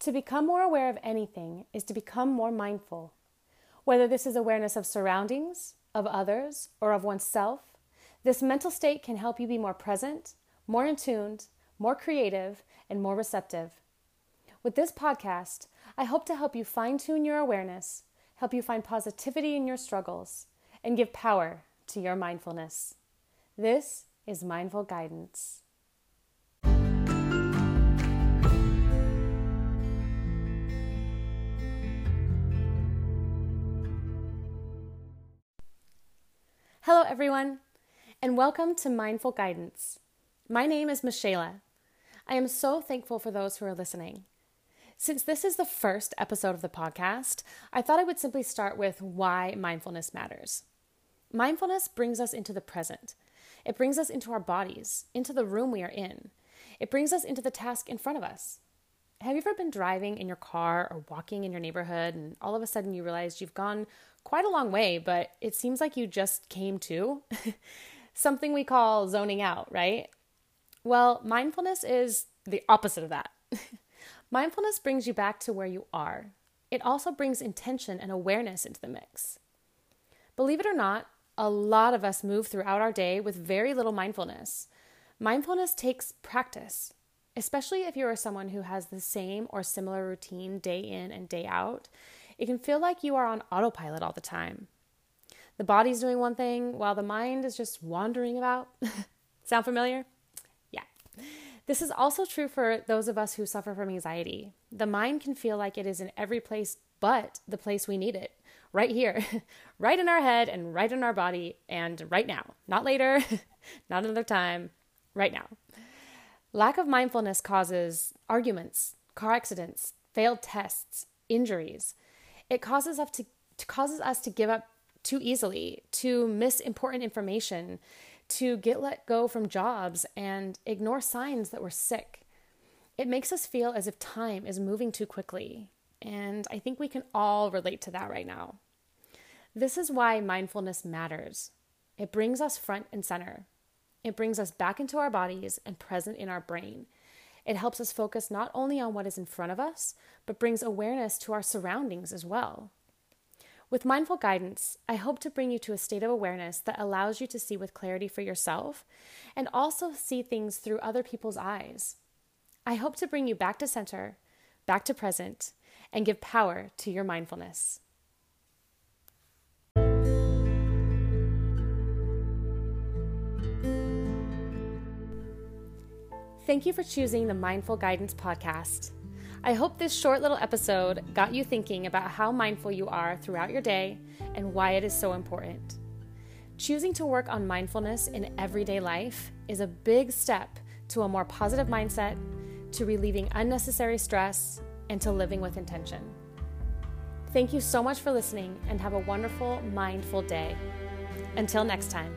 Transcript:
To become more aware of anything is to become more mindful. Whether this is awareness of surroundings, of others, or of oneself, this mental state can help you be more present, more in tuned, more creative, and more receptive. With this podcast, I hope to help you fine tune your awareness, help you find positivity in your struggles, and give power to your mindfulness. This is Mindful Guidance. Hello, everyone, and welcome to Mindful Guidance. My name is Michela. I am so thankful for those who are listening. Since this is the first episode of the podcast, I thought I would simply start with why mindfulness matters. Mindfulness brings us into the present. It brings us into our bodies, into the room we are in. It brings us into the task in front of us. Have you ever been driving in your car or walking in your neighborhood and all of a sudden you realized you've gone quite a long way, but it seems like you just came to? Something we call zoning out, right? Well, mindfulness is the opposite of that. mindfulness brings you back to where you are. It also brings intention and awareness into the mix. Believe it or not, a lot of us move throughout our day with very little mindfulness. Mindfulness takes practice, especially if you are someone who has the same or similar routine day in and day out. It can feel like you are on autopilot all the time. The body's doing one thing while the mind is just wandering about. Sound familiar? Yeah. This is also true for those of us who suffer from anxiety. The mind can feel like it is in every place but the place we need it right here, right in our head and right in our body, and right now. Not later, not another time, right now. Lack of mindfulness causes arguments, car accidents, failed tests, injuries. It causes us to, causes us to give up too easily, to miss important information, to get let go from jobs and ignore signs that we're sick. It makes us feel as if time is moving too quickly. And I think we can all relate to that right now. This is why mindfulness matters. It brings us front and center. It brings us back into our bodies and present in our brain. It helps us focus not only on what is in front of us, but brings awareness to our surroundings as well. With mindful guidance, I hope to bring you to a state of awareness that allows you to see with clarity for yourself and also see things through other people's eyes. I hope to bring you back to center, back to present, and give power to your mindfulness. Thank you for choosing the Mindful Guidance Podcast. I hope this short little episode got you thinking about how mindful you are throughout your day and why it is so important. Choosing to work on mindfulness in everyday life is a big step to a more positive mindset, to relieving unnecessary stress, and to living with intention. Thank you so much for listening and have a wonderful, mindful day. Until next time.